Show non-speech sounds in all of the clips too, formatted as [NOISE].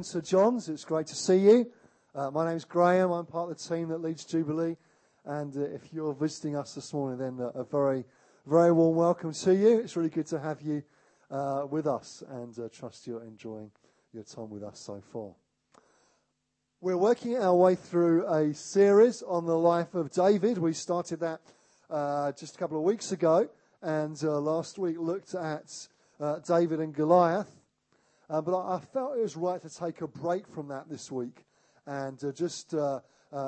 welcome to John's. It's great to see you. Uh, my name's Graham. I'm part of the team that leads Jubilee. And uh, if you're visiting us this morning, then uh, a very, very warm welcome to you. It's really good to have you uh, with us and uh, trust you're enjoying your time with us so far. We're working our way through a series on the life of David. We started that uh, just a couple of weeks ago, and last week looked at David and Goliath. Uh, but I, I, felt it was right to take a break from that this week and just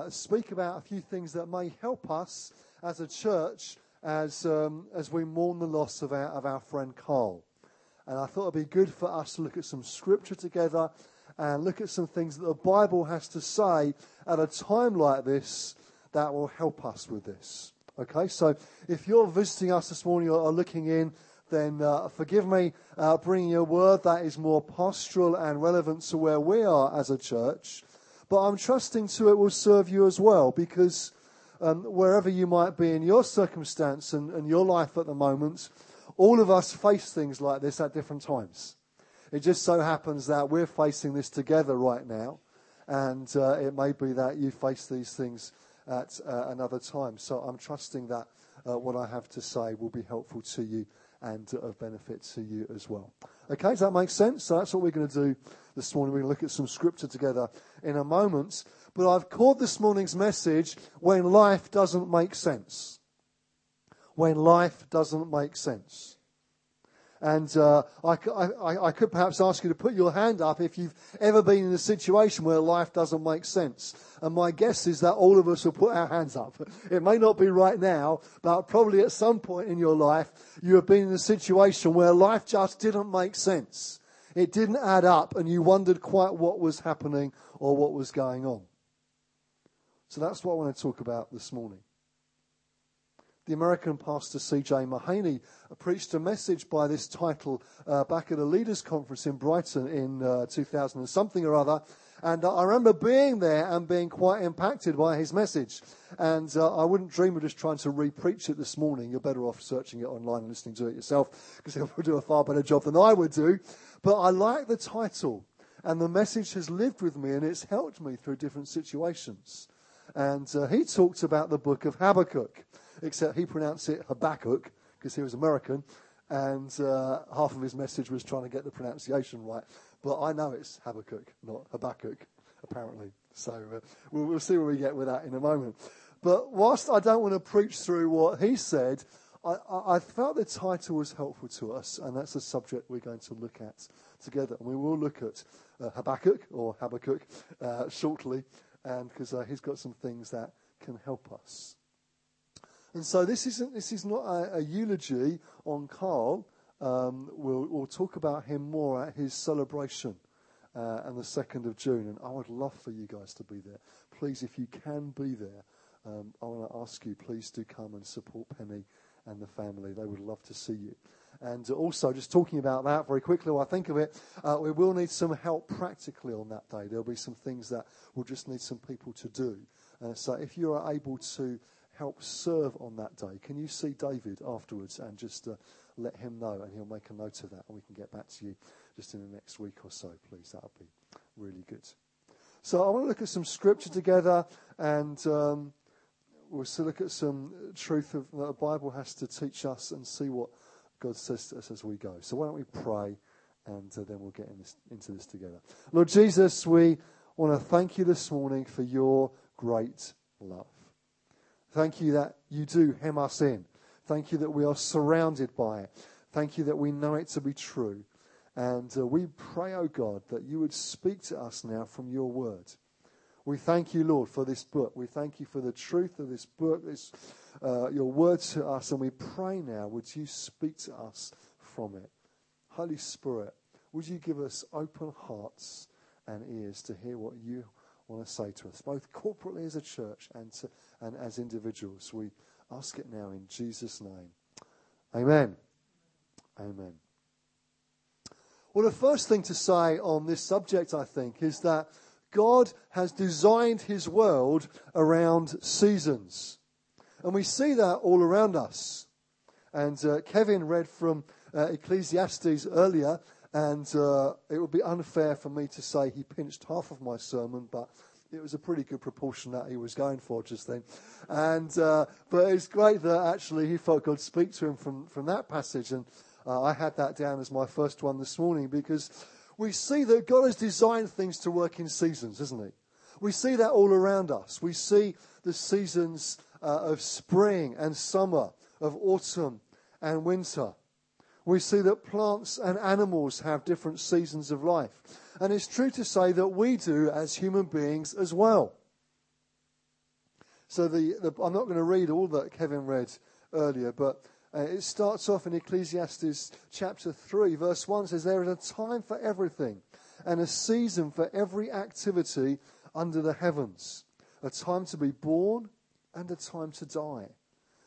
speak about a few things that may help us as a church as um, as we mourn the loss of our of our friend Carl. And I thought it'd be good for us to look at some scripture together and look at some things that the Bible has to say at a time like this that will help us with this. Okay, so if you're visiting us this morning or looking in, then uh, forgive me uh, bringing a word that is more pastoral and relevant to where we are as a church. But I'm trusting to it will serve you as well because um, wherever you might be in your circumstance and, and your life at the moment, all of us face things like this at different times. It just so happens that we're facing this together right now, and uh, it may be that you face these things at uh, another time. So I'm trusting that uh, what I have to say will be helpful to you and of benefit to you as well. Okay, does that make sense? So that's what we're going to do this morning. We're going to look at some scripture together in a moment. But I've called this morning's message When Life Doesn't Make Sense when life doesn't make sense. And uh, I, I, I, could perhaps ask you to put your hand up if you've ever been in a situation where life doesn't make sense. And my guess is that all of us will put our hands up. It may not be right now, but probably at some point in your life, you have been in a situation where life just didn't make sense. It didn't add up, and you wondered quite what was happening or what was going on. So that's what I want to talk about this morning the American pastor C.J. Mahaney preached a message by this title uh, back at a leaders' conference in Brighton in uh, 2000 and something or other. And uh, I remember being there and being quite impacted by his message. And uh, I wouldn't dream of just trying to re-preach it this morning. You're better off searching it online and listening to it yourself because he'll do a far better job than I would do. But I like the title. And the message has lived with me and it's helped me through different situations. And uh, he talked about the book of Habakkuk except he pronounced it Habakkuk because he was American, and uh, half of his message was trying to get the pronunciation right. But I know it's Habakkuk, not Habakkuk, apparently. So uh, we'll, we'll see where we get with that in a moment. But whilst I don't want to preach through what he said, I, I, felt the title was helpful to us, and that's a subject we're going to look at together. And we will look at uh, Habakkuk or Habakkuk uh, shortly, and because uh, he's got some things that can help us. And so this isn't this is not a, a eulogy on Carl. Um, we'll, we'll, talk about him more at his celebration uh, on the second of June, and I would love for you guys to be there. Please, if you can be there, um, I want to ask you, please do come and support Penny and the family. They would love to see you. And also, just talking about that very quickly while I think of it, uh, we will need some help practically on that day. There'll be some things that we'll just need some people to do. Uh, so if you are able to help serve on that day. Can you see David afterwards and just uh, let him know, and he'll make a note of that, and we can get back to you just in the next week or so, please. That would be really good. So I want to look at some scripture together, and um, we'll still look at some truth of, that the Bible has to teach us and see what God says to us as we go. So why don't we pray, and uh, then we'll get in this, into this together. Lord Jesus, we want to thank you this morning for your great love. Thank you that you do hem us in. Thank you that we are surrounded by it. Thank you that we know it to be true. And uh, we pray, oh God, that you would speak to us now from your word. We thank you, Lord, for this book. We thank you for the truth of this book, this, uh, your word to us. And we pray now, would you speak to us from it? Holy Spirit, would you give us open hearts and ears to hear what you want to say to us, both corporately as a church and, to, and as individuals. We ask it now in Jesus' name. Amen. Amen. Well, the first thing to say on this subject, I think, is that God has designed his world around seasons. And we see that all around us. And uh, Kevin read from uh, Ecclesiastes earlier, and uh, it would be unfair for me to say he pinched half of my sermon, but it was a pretty good proportion that he was going for just then. And uh, but it's great that actually he felt God speak to him from from that passage, and uh, I had that down as my first one this morning because we see that God has designed things to work in seasons, isn't He? We see that all around us. We see the seasons uh, of spring and summer, of autumn and winter. We see that plants and animals have different seasons of life. And it's true to say that we do as human beings as well. So the, the I'm not going to read all that Kevin read earlier, but uh, it starts off in Ecclesiastes chapter 3, verse 1 says, There is a time for everything and a season for every activity under the heavens, a time to be born and a time to die,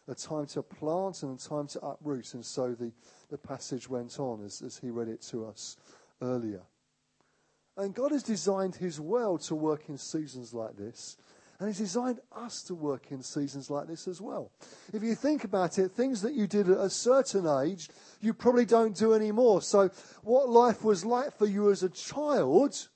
a time to plant and a time to uproot. And so the, the passage went on as, as he read it to us earlier. And God has designed his world to work in seasons like this. And he's designed us to work in seasons like this as well. If you think about it, things that you did at a certain age, you probably don't do anymore. So, what life was like for you as a child,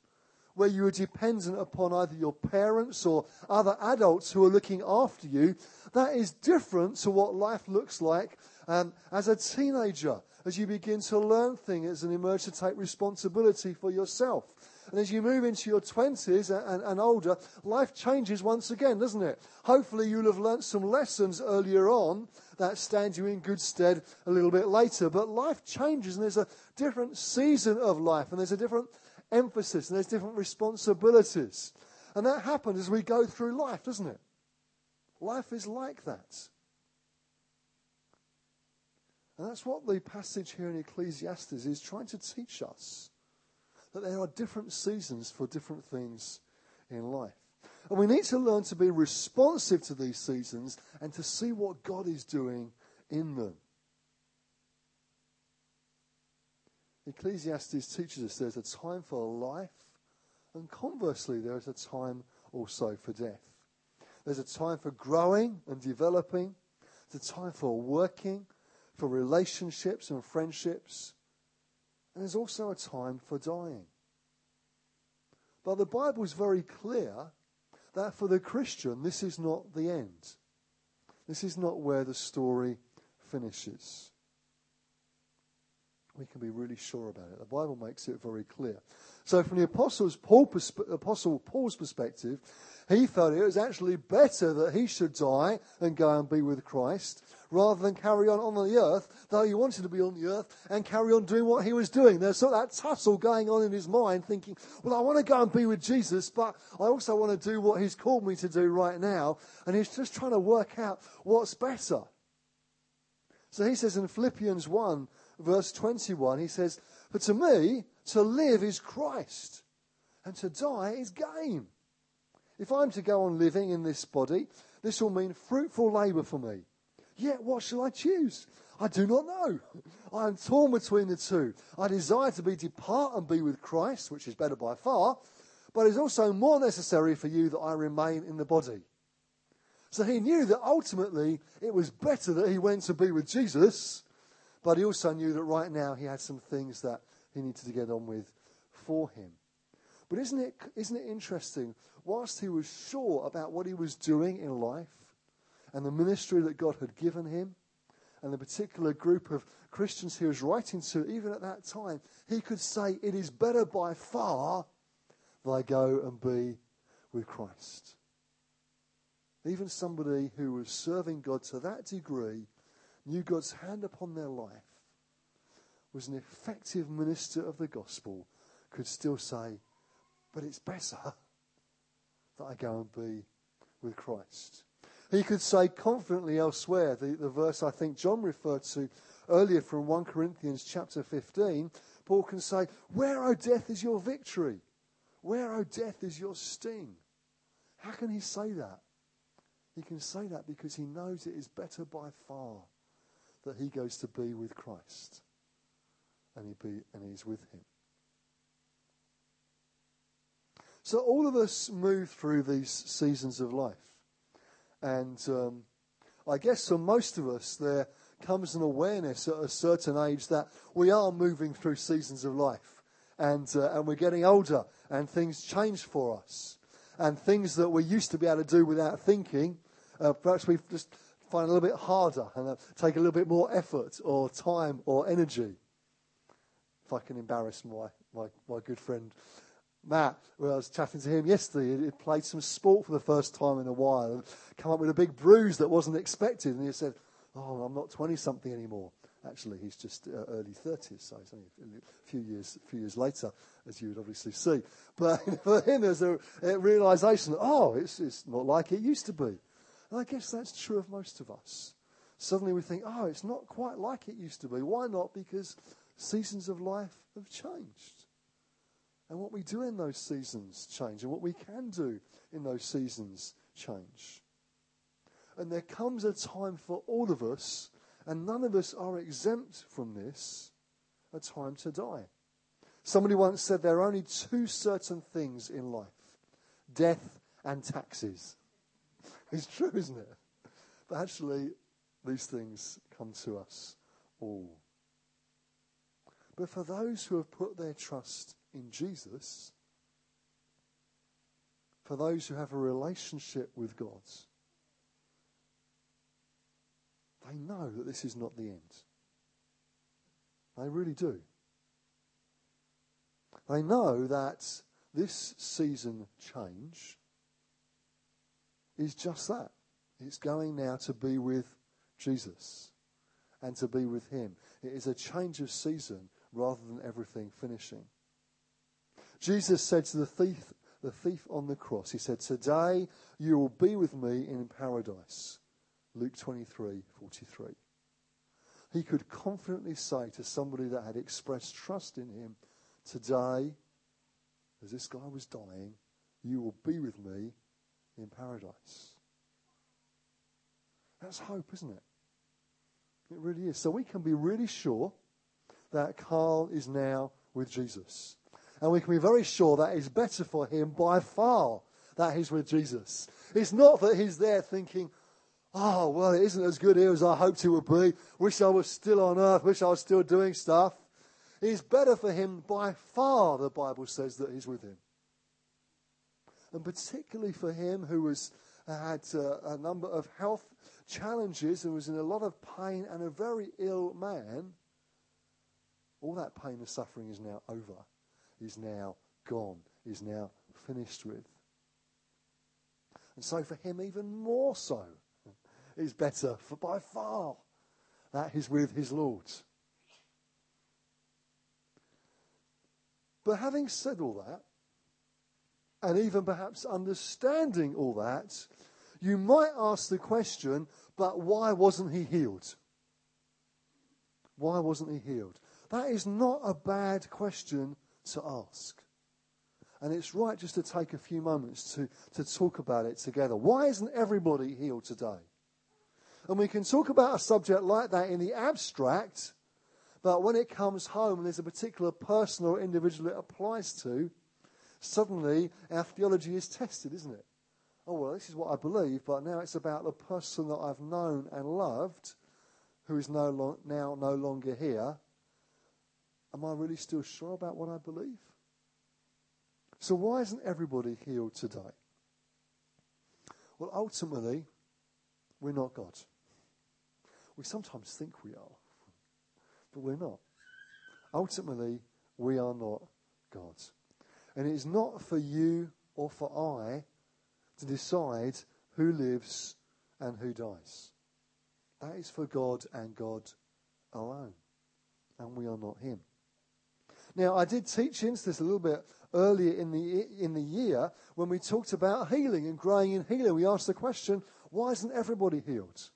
where you were dependent upon either your parents or other adults who are looking after you, that is different to what life looks like um, as a teenager, as you begin to learn things and emerge to take responsibility for yourself. And as you move into your 20s and, and, and, older, life changes once again, doesn't it? Hopefully, you'll have learnt some lessons earlier on that stand you in good stead a little bit later. But life changes, and there's a different season of life, and there's a different emphasis, and there's different responsibilities. And that happens as we go through life, doesn't it? Life is like that. And that's what the passage here in Ecclesiastes is trying to teach us that there are different seasons for different things in life. And we need to learn to be responsive to these seasons and to see what God is doing in them. Ecclesiastes teaches us there's a time for life, and conversely, there is a time also for death. There's a time for growing and developing, there's a time for working, for relationships and friendships, and there's also a time for dying. But the Bible is very clear that for the Christian, this is not the end. This is not where the story finishes. We can be really sure about it. The Bible makes it very clear. So, from the Apostles Paul, Apostle Paul's perspective, he felt it was actually better that he should die and go and be with Christ rather than carry on on the earth, though he wanted to be on the earth and carry on doing what he was doing. There's sort of that tussle going on in his mind, thinking, well, I want to go and be with Jesus, but I also want to do what he's called me to do right now. And he's just trying to work out what's better. So he says in Philippians 1, verse 21, he says, But to me, to live is Christ, and to die is gain. If I'm to go on living in this body, this will mean fruitful labour for me. Yet, what shall I choose? I do not know. I am torn between the two. I desire to be depart and be with Christ, which is better by far, but it is also more necessary for you that I remain in the body. So he knew that ultimately it was better that he went to be with Jesus, but he also knew that right now he had some things that he needed to get on with for him. But isn't it, isn't it interesting? Whilst he was sure about what he was doing in life and the ministry that God had given him and the particular group of Christians he was writing to, even at that time, he could say, It is better by far that I go and be with Christ. Even somebody who was serving God to that degree knew God's hand upon their life, was an effective minister of the gospel, could still say, but it's better [LAUGHS] that I go and be with Christ. He could say confidently elsewhere, the, the verse I think John referred to earlier from 1 Corinthians chapter 15, Paul can say, Where, O death, is your victory? Where, O death, is your sting? How can he say that? He can say that because he knows it is better by far that he goes to be with Christ and, he be, and he's with him. So all of us move through these seasons of life. And um, I guess for most of us, there comes an awareness at a certain age that we are moving through seasons of life. And, uh, and we're getting older, and things change for us. And things that we used to be able to do without thinking, uh, perhaps we just find a little bit harder and uh, take a little bit more effort or time or energy. If I can embarrass my, my, my good friend Matt, when I was chatting to him yesterday, he played some sport for the first time in a while and come up with a big bruise that wasn't expected. And he said, Oh, I'm not 20 something anymore. Actually, he's just uh, early 30s, so it's only a few years, a few years later, as you would obviously see. But [LAUGHS] for him, there's a, a realization oh, it's, it's not like it used to be. And I guess that's true of most of us. Suddenly we think, oh, it's not quite like it used to be. Why not? Because seasons of life have changed. And what we do in those seasons change, and what we can do in those seasons change. And there comes a time for all of us, and none of us are exempt from this, a time to die. Somebody once said there are only two certain things in life death and taxes. [LAUGHS] It's true, isn't it? But actually, these things come to us all. But for those who have put their trust in Jesus, for those who have a relationship with God, they know that this is not the end. They really do. They know that this season change is just that. It's going now to be with Jesus and to be with Him. It is a change of season rather than everything finishing. Jesus said to the thief, the thief on the cross, He said, Today you will be with me in paradise. Luke 23 43. He could confidently say to somebody that had expressed trust in him, Today, as this guy was dying, you will be with me in paradise. That's hope, isn't it? It really is. So we can be really sure that Carl is now with Jesus. And we can be very sure that is better for him by far that he's with Jesus. It's not that he's there thinking, oh, well, it isn't as good here as I hoped it would be. Wish I was still on earth. Wish I was still doing stuff. It's better for him by far, the Bible says, that he's with him. And particularly for him who was, had uh, a number of health challenges and was in a lot of pain and a very ill man, all that pain and suffering is now over, is now gone, is now finished with. And so for him, even more so, is better for by far that he's with his Lord. But having said all that, and even perhaps understanding all that, you might ask the question, but why wasn't he healed? Why wasn't he healed? That is not a bad question to ask. And it's right just to take a few moments to, to talk about it together. Why isn't everybody healed today? And we can talk about a subject like that in the abstract, but when it comes home and there's a particular person or individual it applies to, suddenly our theology is tested, isn't it? Oh, well, this is what I believe, but now it's about the person that I've known and loved who is no lo- now no longer here. Am I really still sure about what I believe? So, why isn't everybody healed today? Well, ultimately, we're not God. We sometimes think we are, but we're not. Ultimately, we are not God. And it is not for you or for I to decide who lives and who dies. That is for God and God alone. And we are not Him. Now, I did teach into this a little bit earlier in the, in the year when we talked about healing and growing in healing. We asked the question, why isn't everybody healed?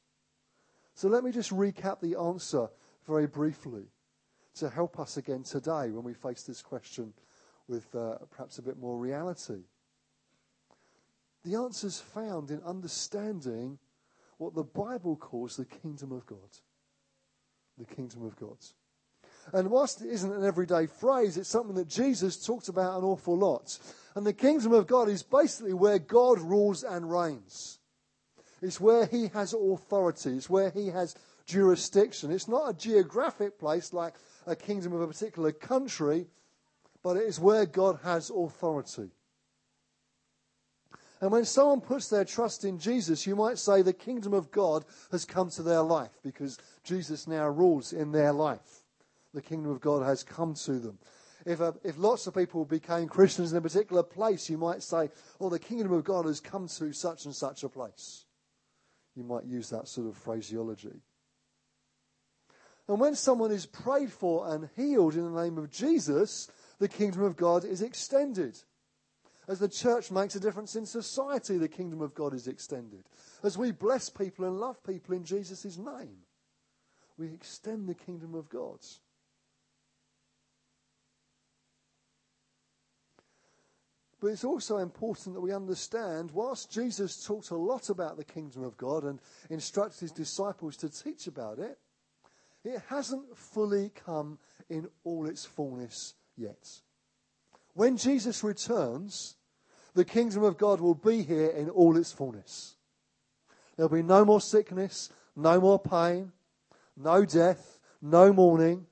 So let me just recap the answer very briefly to help us again today when we face this question with uh, perhaps a bit more reality. The answer is found in understanding what the Bible calls the kingdom of God. The kingdom of God. And whilst it isn't an everyday phrase, it's something that Jesus talked about an awful lot. And the kingdom of God is basically where God rules and reigns. It's where he has authority. It's where he has jurisdiction. It's not a geographic place like a kingdom of a particular country, but it is where God has authority. And when someone puts their trust in Jesus, you might say the kingdom of God has come to their life because Jesus now rules in their life. The kingdom of God has come to them. If, a, if lots of people became Christians in a particular place, you might say, well, the kingdom of God has come to such and such a place. You might use that sort of phraseology. And when someone is prayed for and healed in the name of Jesus, the kingdom of God is extended. As the church makes a difference in society, the kingdom of God is extended. As we bless people and love people in Jesus' name, we extend the kingdom of God. But it's also important that we understand, whilst Jesus talked a lot about the kingdom of God and instructed his disciples to teach about it, it hasn't fully come in all its fullness yet. When Jesus returns, the kingdom of God will be here in all its fullness. There'll be no more sickness, no more pain, no death, no mourning.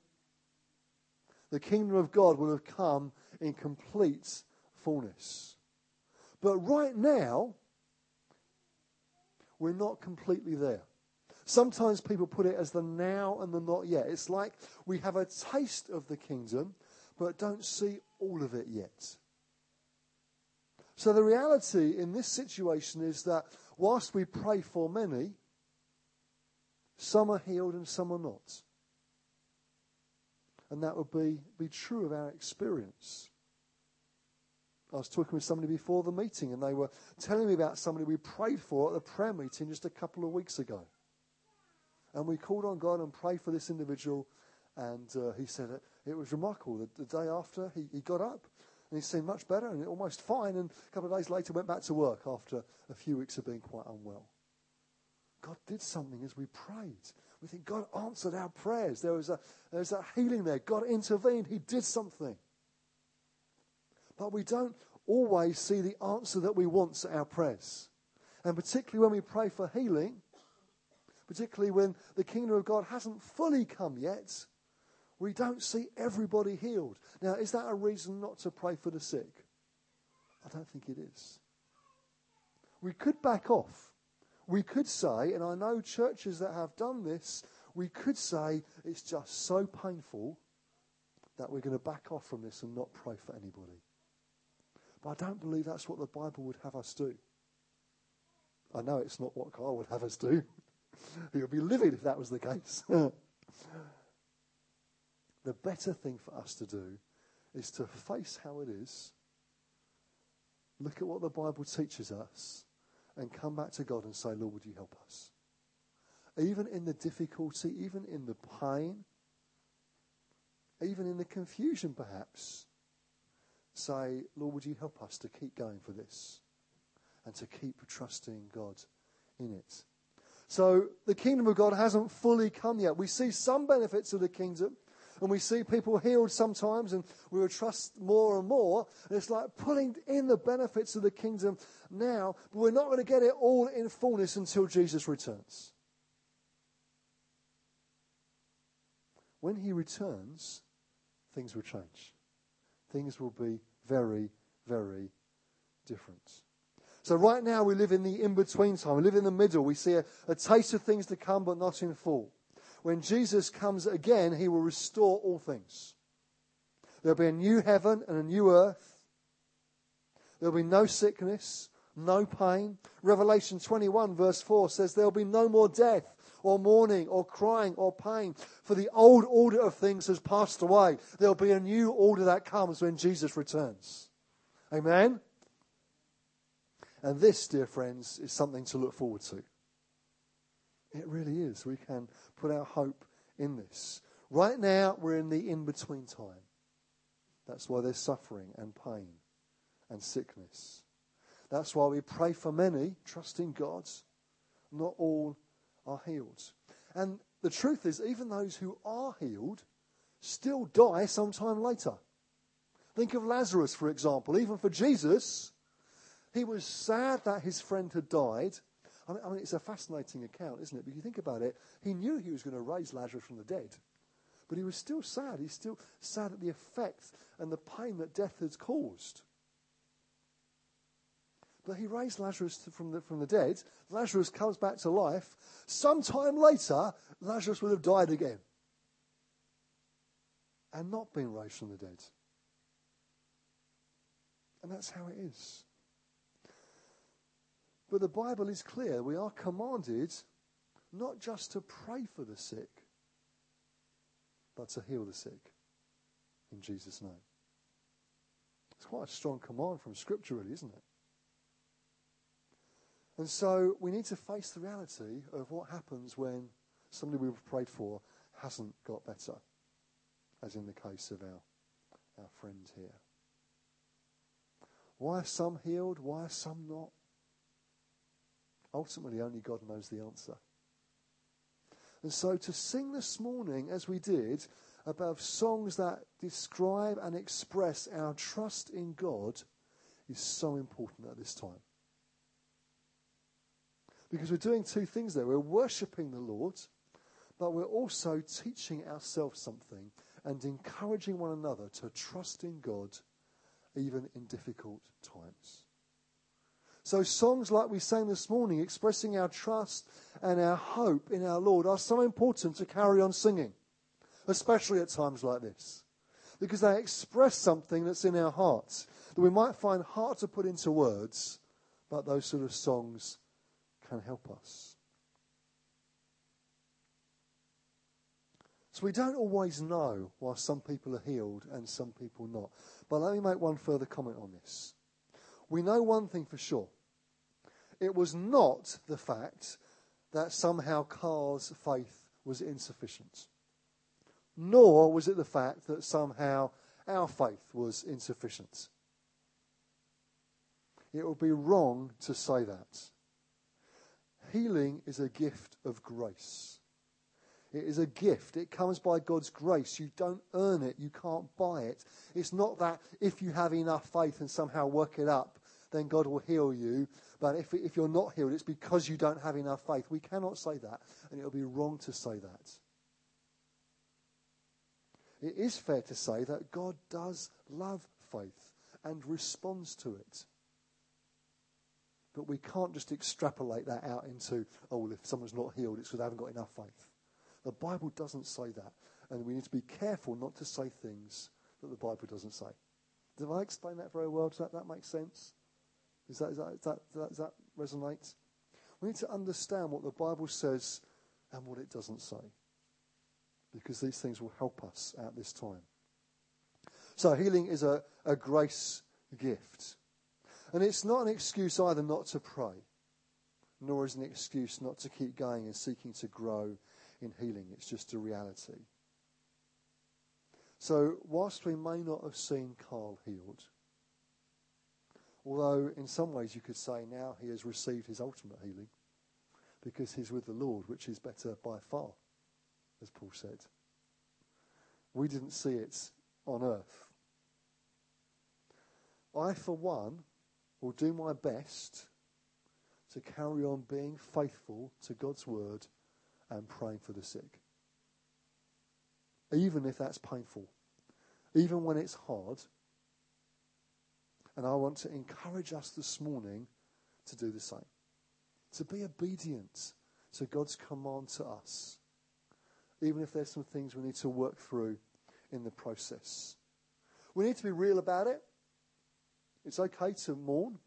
The kingdom of God will have come in complete fullness. But right now, we're not completely there. Sometimes people put it as the now and the not yet. It's like we have a taste of the kingdom, but don't see all of it yet. So the reality in this situation is that whilst we pray for many, some are healed and some are not. And that would be, be true of our experience. I was talking with somebody before the meeting, and they were telling me about somebody we prayed for at the prayer meeting just a couple of weeks ago. And we called on God and prayed for this individual, and uh, he said it, it was remarkable. The, the day after, he, he got up, and he seemed much better and almost fine, and a couple of days later went back to work after a few weeks of being quite unwell. God did something as we prayed. We think God answered our prayers. There was a, there was a healing there. God intervened. He did something. But we don't always see the answer that we want to our prayers. And particularly when we pray for healing, particularly when the kingdom of God hasn't fully come yet, we don't see everybody healed. Now, is that a reason not to pray for the sick? I don't think it is. We could back off. We could say, and I know churches that have done this, we could say it's just so painful that we're going to back off from this and not pray for anybody. But I don't believe that's what the Bible would have us do. I know it's not what Carl would have us do. [LAUGHS] he would be livid if that was the case. [LAUGHS] the better thing for us to do is to face how it is, look at what the Bible teaches us, and come back to God and say, Lord, would you help us? Even in the difficulty, even in the pain, even in the confusion, perhaps, say, Lord, would you help us to keep going for this and to keep trusting God in it? So the kingdom of God hasn't fully come yet. We see some benefits of the kingdom. And we see people healed sometimes, and we will trust more and more. And it's like pulling in the benefits of the kingdom now, but we're not going to get it all in fullness until Jesus returns. When he returns, things will change. Things will be very, very different. So right now we live in the in-between time. We live in the middle. We see a, a taste of things to come, but not in full. When Jesus comes again, he will restore all things. There'll be a new heaven and a new earth. There'll be no sickness, no pain. Revelation 21 verse 4 says there'll be no more death or mourning or crying or pain, for the old order of things has passed away. There'll be a new order that comes when Jesus returns. Amen? And this, dear friends, is something to look forward to. It really is. We can put our hope in this. Right now, we're in the in between time. That's why there's suffering and pain and sickness. That's why we pray for many, trusting God. Not all are healed. And the truth is, even those who are healed still die sometime later. Think of Lazarus, for example. Even for Jesus, he was sad that his friend had died. I mean, I mean, it's a fascinating account, isn't it? But you think about it, he knew he was going to raise Lazarus from the dead. But he was still sad. He's still sad at the effect and the pain that death has caused. But he raised Lazarus from the, from the dead. Lazarus comes back to life. Sometime later, Lazarus would have died again and not been raised from the dead. And that's how it is. But the Bible is clear. We are commanded not just to pray for the sick, but to heal the sick in Jesus' name. It's quite a strong command from Scripture, really, isn't it? And so we need to face the reality of what happens when somebody we've prayed for hasn't got better, as in the case of our, our friend here. Why are some healed? Why are some not? Ultimately, only God knows the answer. And so to sing this morning, as we did, about songs that describe and express our trust in God is so important at this time. Because we're doing two things there. We're worshipping the Lord, but we're also teaching ourselves something and encouraging one another to trust in God even in difficult times. So, songs like we sang this morning, expressing our trust and our hope in our Lord, are so important to carry on singing, especially at times like this, because they express something that's in our hearts that we might find hard to put into words, but those sort of songs can help us. So we don't always know why some people are healed and some people not. But let me make one further comment on this. We know one thing for sure. It was not the fact that somehow Carl's faith was insufficient. Nor was it the fact that somehow our faith was insufficient. It would be wrong to say that. Healing is a gift of grace. It is a gift. It comes by God's grace. You don't earn it. You can't buy it. It's not that if you have enough faith and somehow work it up, then God will heal you. But if, if you're not healed, it's because you don't have enough faith. We cannot say that, and it will be wrong to say that. It is fair to say that God does love faith and responds to it. But we can't just extrapolate that out into, oh, well, if someone's not healed, it's because they haven't got enough faith. The Bible doesn't say that. And we need to be careful not to say things that the Bible doesn't say. Did I explain that very well? Does that, that make sense? Is that, is that, is that, does that resonate? We need to understand what the Bible says and what it doesn't say. Because these things will help us at this time. So, healing is a, a grace gift. And it's not an excuse either not to pray, nor is an excuse not to keep going and seeking to grow in healing. It's just a reality. So, whilst we may not have seen Carl healed, although in some ways you could say now he has received his ultimate healing because he's with the Lord, which is better by far, as Paul said. We didn't see it on earth. I, for one, will do my best to carry on being faithful to God's word and praying for the sick. Even if that's painful, even when it's hard. And I want to encourage us this morning to do the same, to be obedient to God's command to us, even if there's some things we need to work through in the process. We need to be real about it. It's okay to mourn.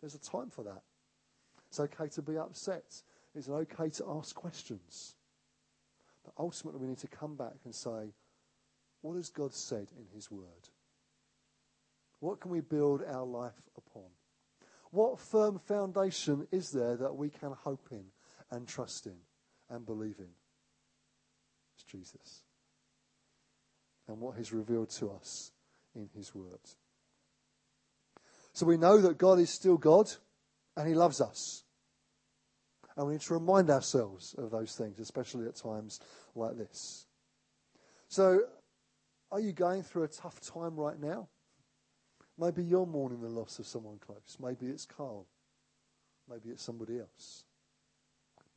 There's a time for that. It's okay to be upset. It's okay to ask questions. But ultimately, we need to come back and say, what has God said in His Word? What can we build our life upon? What firm foundation is there that we can hope in and trust in and believe in? It's Jesus. And what He's revealed to us in His Word. So we know that God is still God and He loves us. And we need to remind ourselves of those things, especially at times like this. So, are you going through a tough time right now? Maybe you're mourning the loss of someone close. Maybe it's Carl. Maybe it's somebody else.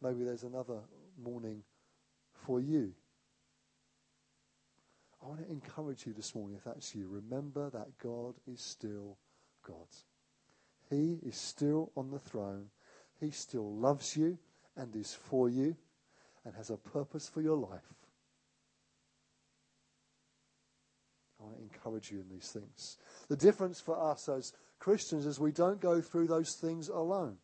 Maybe there's another mourning for you. I want to encourage you this morning, if that's you, remember that God is still God. He is still on the throne. He still loves you and is for you and has a purpose for your life. I want to encourage you in these things. The difference for us as Christians is we don't go through those things alone.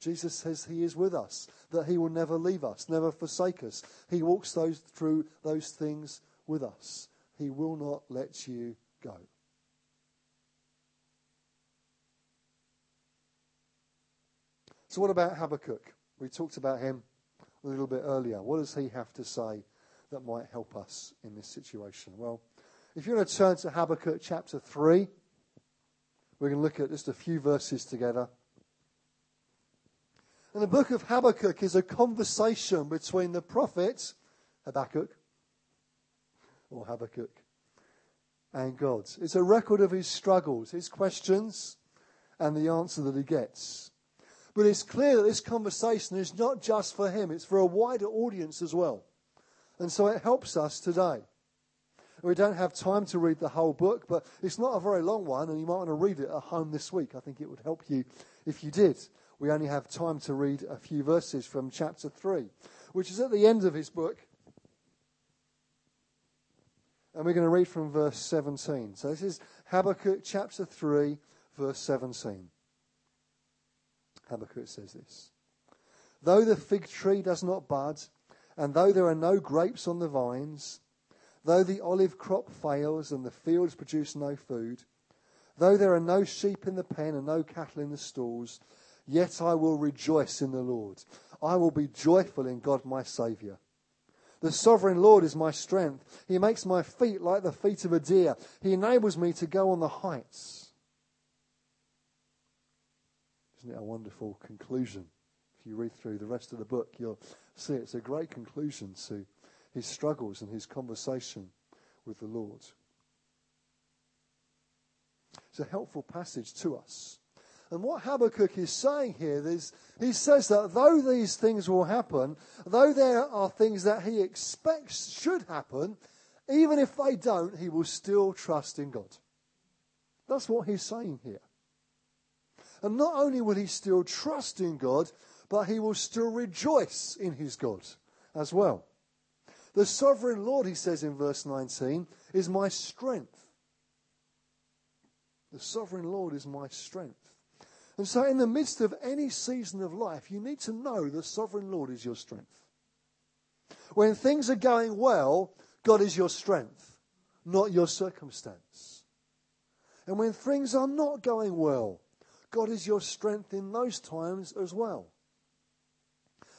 Jesus says he is with us, that he will never leave us, never forsake us. He walks those through those things with us. He will not let you go. So, what about Habakkuk? We talked about him a little bit earlier. What does he have to say that might help us in this situation? Well, if you're going to turn to Habakkuk chapter 3, we're going to look at just a few verses together. And the book of Habakkuk is a conversation between the prophet Habakkuk, or Habakkuk, and God. It's a record of his struggles, his questions, and the answer that he gets. But it's clear that this conversation is not just for him, it's for a wider audience as well. And so it helps us today. We don't have time to read the whole book, but it's not a very long one, and you might want to read it at home this week. I think it would help you if you did. We only have time to read a few verses from chapter 3, which is at the end of his book. And we're going to read from verse 17. So this is Habakkuk chapter 3, verse 17. Habakkuk says this Though the fig tree does not bud, and though there are no grapes on the vines, Though the olive crop fails and the fields produce no food, though there are no sheep in the pen and no cattle in the stalls, yet I will rejoice in the Lord. I will be joyful in God my Saviour. The sovereign Lord is my strength. He makes my feet like the feet of a deer. He enables me to go on the heights. Isn't it a wonderful conclusion? If you read through the rest of the book, you'll see it's a great conclusion to his struggles and his conversation with the Lord. It's a helpful passage to us. And what Habakkuk is saying here is he says that though these things will happen, though there are things that he expects should happen, even if they don't, he will still trust in God. That's what he's saying here. And not only will he still trust in God, but he will still rejoice in his God as well. The sovereign Lord, he says in verse 19, is my strength. The sovereign Lord is my strength. And so, in the midst of any season of life, you need to know the sovereign Lord is your strength. When things are going well, God is your strength, not your circumstance. And when things are not going well, God is your strength in those times as well.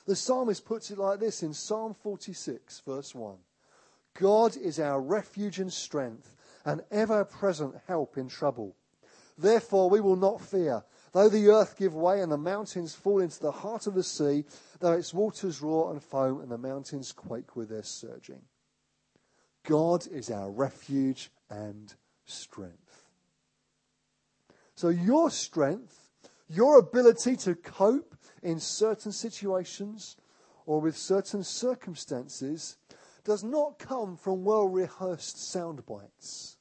The psalmist puts it like this in Psalm 46, verse 1 God is our refuge and strength, an ever present help in trouble. Therefore, we will not fear. Though the earth give way and the mountains fall into the heart of the sea, though its waters roar and foam and the mountains quake with their surging. God is our refuge and strength. So, your strength, your ability to cope in certain situations or with certain circumstances does not come from well rehearsed sound bites.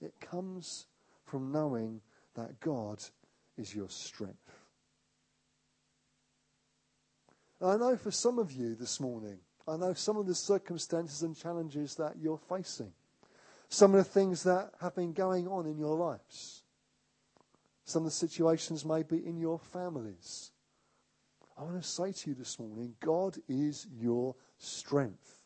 It comes from knowing that God is your strength. I know for some of you this morning, I know some of the circumstances and challenges that you're facing, some of the things that have been going on in your lives, some of the situations may be in your families, I want to say to you this morning God is your strength.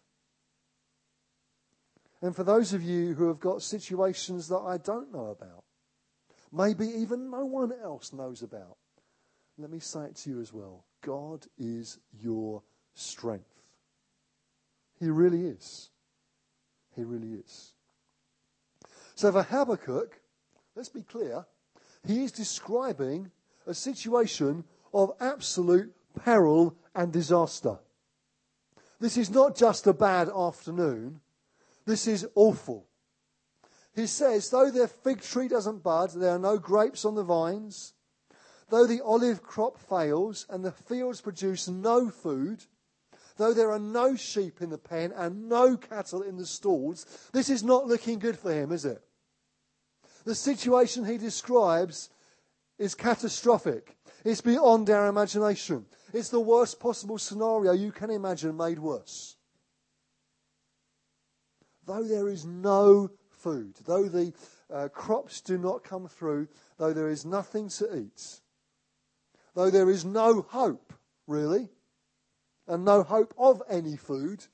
And for those of you who have got situations that I don't know about, maybe even no one else knows about, let me say it to you as well. God is your strength. He really is. He really is. So for Habakkuk, let's be clear, he is describing a situation of absolute peril, and disaster. This is not just a bad afternoon, this is awful. He says, though their fig tree doesn't bud, there are no grapes on the vines, though the olive crop fails and the fields produce no food, though there are no sheep in the pen and no cattle in the stalls, this is not looking good for him, is it? The situation he describes is catastrophic. It's beyond our imagination. It's the worst possible scenario you can imagine made worse. Though there is no food, though the uh, crops do not come through, though there is nothing to eat, though there is no hope, really, and no hope of any food,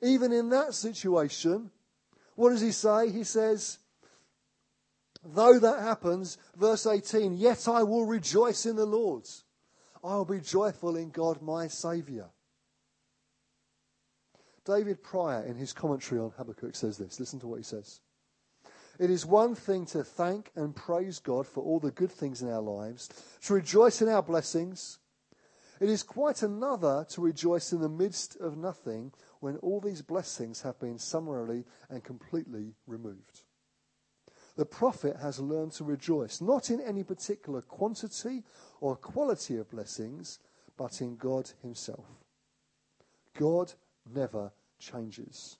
even in that situation, what does he say? He says, though that happens, verse 18, yet I will rejoice in the Lord. I will be joyful in God my Saviour. David Prior, in his commentary on Habakkuk, says this. Listen to what he says. It is one thing to thank and praise God for all the good things in our lives, to rejoice in our blessings, it is quite another to rejoice in the midst of nothing when all these blessings have been summarily and completely removed. The prophet has learned to rejoice not in any particular quantity or quality of blessings, but in God Himself. God never changes.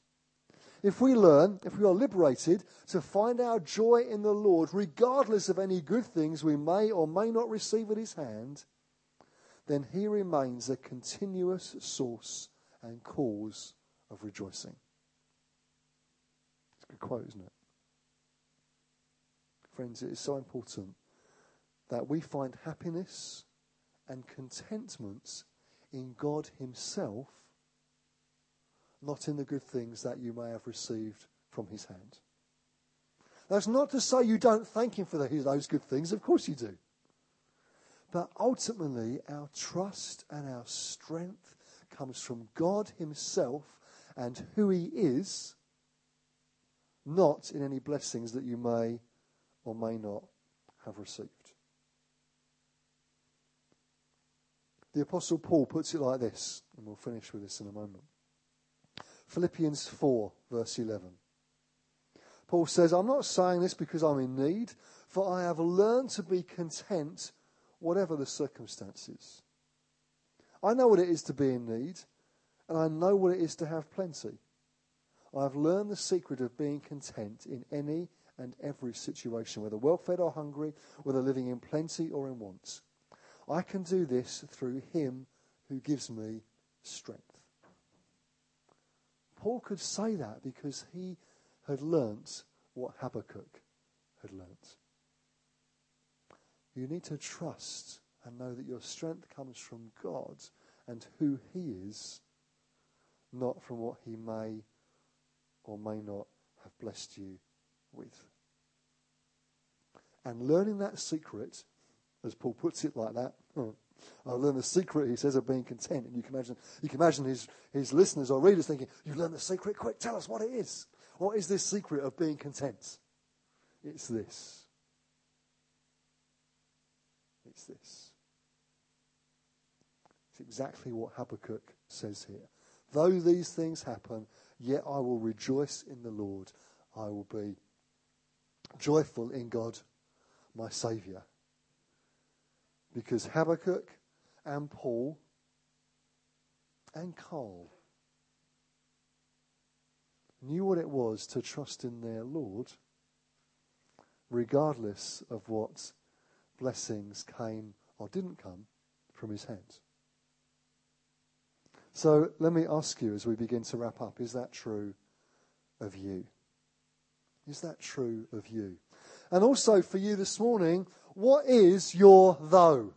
If we learn, if we are liberated to find our joy in the Lord, regardless of any good things we may or may not receive at His hand, then he remains a continuous source and cause of rejoicing. It's a good quote, isn't it? Friends, it is so important that we find happiness and contentment in God Himself, not in the good things that you may have received from His hand. That's not to say you don't thank Him for those good things. Of course you do. But ultimately, our trust and our strength comes from God Himself and who He is, not in any blessings that you may or may not have received. The Apostle Paul puts it like this, and we'll finish with this in a moment. Philippians 4, verse 11. Paul says, I'm not saying this because I'm in need, for I have learned to be content whatever the circumstances. I know what it is to be in need, and I know what it is to have plenty. I have learned the secret of being content in any and every situation, whether well fed or hungry, whether living in plenty or in want. I can do this through Him who gives me strength. Paul could say that because he had learnt what Habakkuk had learnt. You need to trust and know that your strength comes from God and who He is, not from what He may or may not have blessed you with. And learning that secret, as Paul puts it like that, I learned the secret, he says, of being content. And you can imagine, you can imagine his, his listeners or readers thinking, You've learned the secret? Quick, tell us what it is. What is this secret of being content? It's this it's this. It's exactly what Habakkuk says here. Though these things happen, yet I will rejoice in the Lord. I will be joyful in God, my Saviour. Because Habakkuk and Paul and Carl knew what it was to trust in their Lord, regardless of what blessings came or didn't come from his hands. So let me ask you as we begin to wrap up is that true of you? Is that true of you? And also for you this morning, what is your though?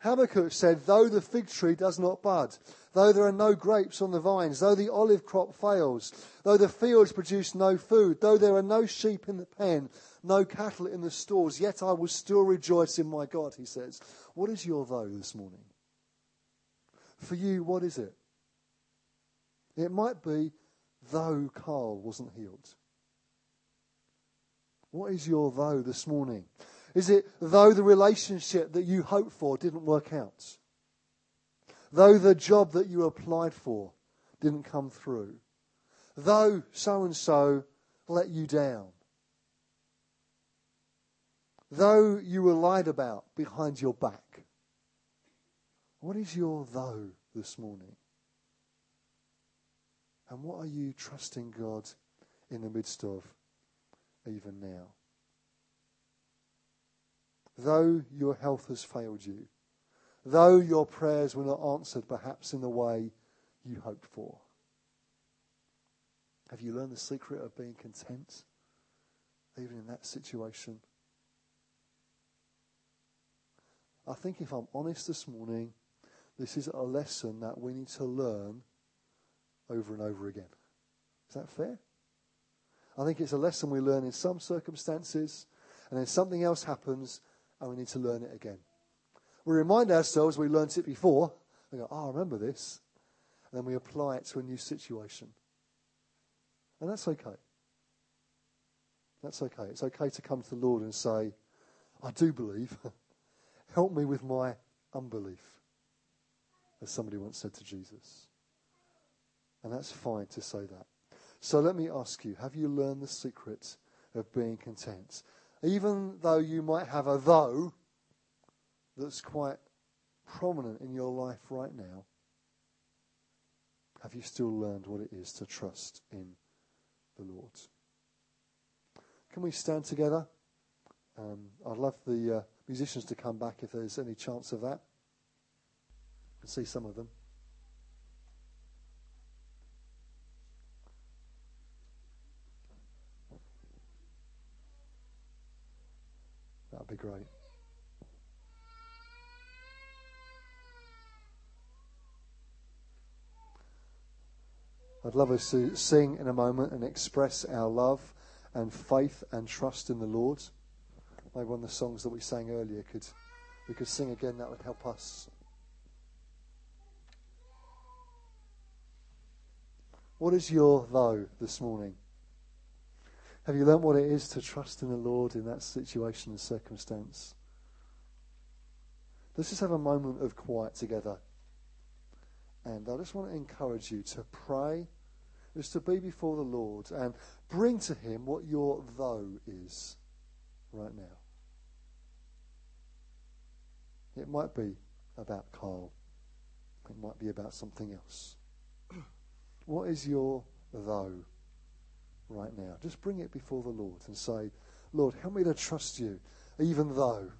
Habakkuk said, Though the fig tree does not bud, though there are no grapes on the vines, though the olive crop fails, though the fields produce no food, though there are no sheep in the pen, no cattle in the stores, yet I will still rejoice in my God, he says. What is your though this morning? For you, what is it? It might be, though Carl wasn't healed. What is your though this morning? Is it though the relationship that you hoped for didn't work out? Though the job that you applied for didn't come through? though so and so let you down, though you were lied about behind your back. What is your though this morning? And what are you trusting God in the midst of even now? Though your health has failed you, though your prayers were not answered perhaps in the way you hoped for, have you learned the secret of being content even in that situation? I think if I'm honest this morning, this is a lesson that we need to learn over and over again. Is that fair? I think it's a lesson we learn in some circumstances, and then something else happens, and we need to learn it again. We remind ourselves we learnt it before, and go, oh, I remember this. And then we apply it to a new situation. And that's okay. That's okay. It's okay to come to the Lord and say, I do believe. [LAUGHS] Help me with my unbelief, as somebody once said to Jesus. And that's fine to say that. So let me ask you have you learned the secret of being content? Even though you might have a though that's quite prominent in your life right now, have you still learned what it is to trust in the Lord? Can we stand together? Um, I'd love the uh, musicians to come back if there's any chance of that. I see some of them. Great. I'd love us to sing in a moment and express our love and faith and trust in the Lord. Maybe one of the songs that we sang earlier could we could sing again. That would help us. What is your though this morning? Have you learnt what it is to trust in the Lord in that situation and circumstance? Let's just have a moment of quiet together. And I just want to encourage you to pray, just to be before the Lord and bring to Him what your though is right now. It might be about Carl, it might be about something else. [CLEARS THROAT] What is your though? Right now. Just bring it before the Lord and say, Lord, help me to trust you, even though.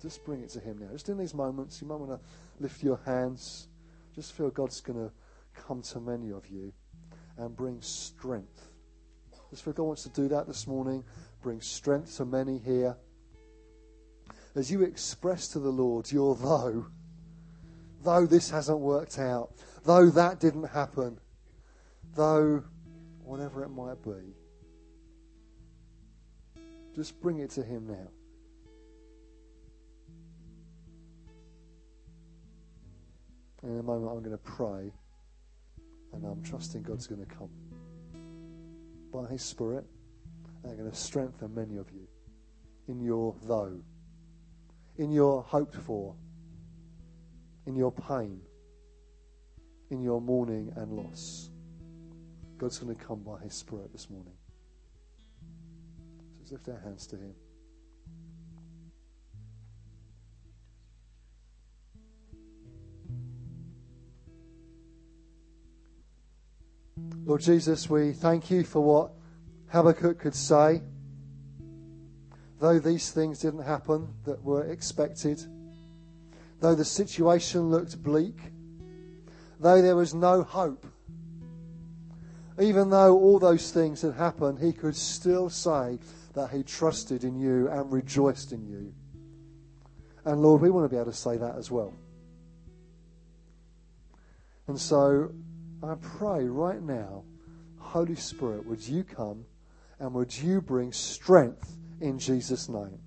Just bring it to Him now. Just in these moments, you might want to lift your hands. Just feel God's going to come to many of you and bring strength. Just feel God wants to do that this morning. Bring strength to many here. As you express to the Lord your though, though this hasn't worked out, though that didn't happen, though whatever it might be, just bring it to Him now. In a moment, I'm going to pray, and I'm trusting God's going to come. By His Spirit, and I'm going to strengthen many of you. In your though, in your hoped for, in your pain in your mourning and loss. God's going to come by His Spirit this morning. So let's lift our hands to Him. Lord Jesus, we thank you for what Habakkuk could say. Though these things didn't happen that were expected, though the situation looked bleak, though there was no hope, even though all those things had happened, he could still say that he trusted in you and rejoiced in you. And Lord, we want to be able to say that as well. And so I pray right now, Holy Spirit, would you come and would you bring strength in Jesus' name?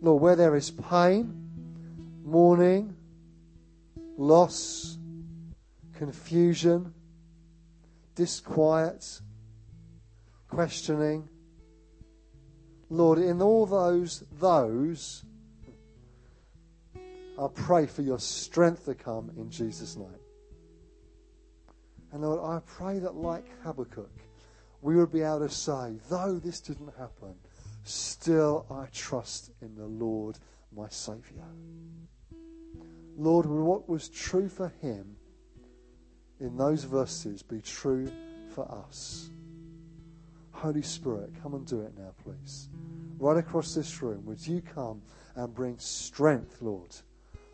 Lord, where there is pain, mourning, loss, confusion, disquiet, questioning. Lord, in all those, those, I pray for your strength to come in Jesus' name. And Lord, I pray that like Habakkuk, we would be able to say, though this didn't happen, still I trust in the Lord, my Saviour. Lord, what was true for him in those verses be true for us. Holy Spirit, come and do it now, please. Right across this room, would you come and bring strength, Lord?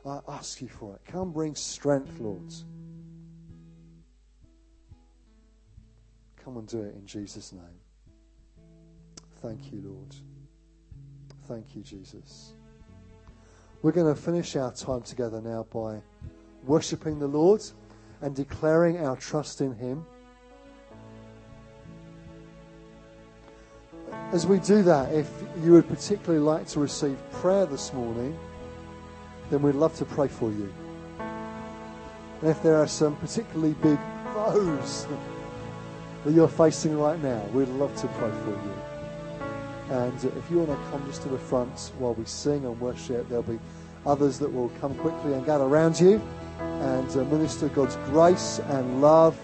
I ask you for it. Come bring strength, Lord. Come and do it in Jesus' name. Thank you, Lord. Thank you, Jesus. We're going to finish our time together now by worshipping the Lord and declaring our trust in Him. As we do that, if you would particularly like to receive prayer this morning, then we'd love to pray for you. And if there are some particularly big foes that you're facing right now, we'd love to pray for you. And if you want to come just to the front while we sing and worship, there'll be others that will come quickly and gather around you and uh, minister God's grace and love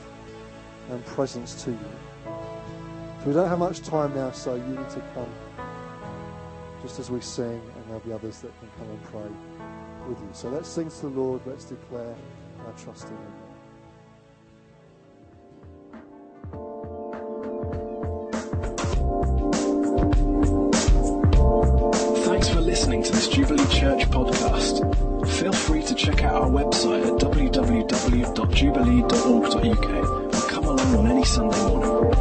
and presence to you. So we don't have much time now, so you need to come just as we sing, and there'll be others that can come and pray with you. So let's sing to the Lord. Let's declare our trust in Him. Thanks for listening to this Jubilee Church podcast. Our website at www.jubilee.org.uk or come along on any Sunday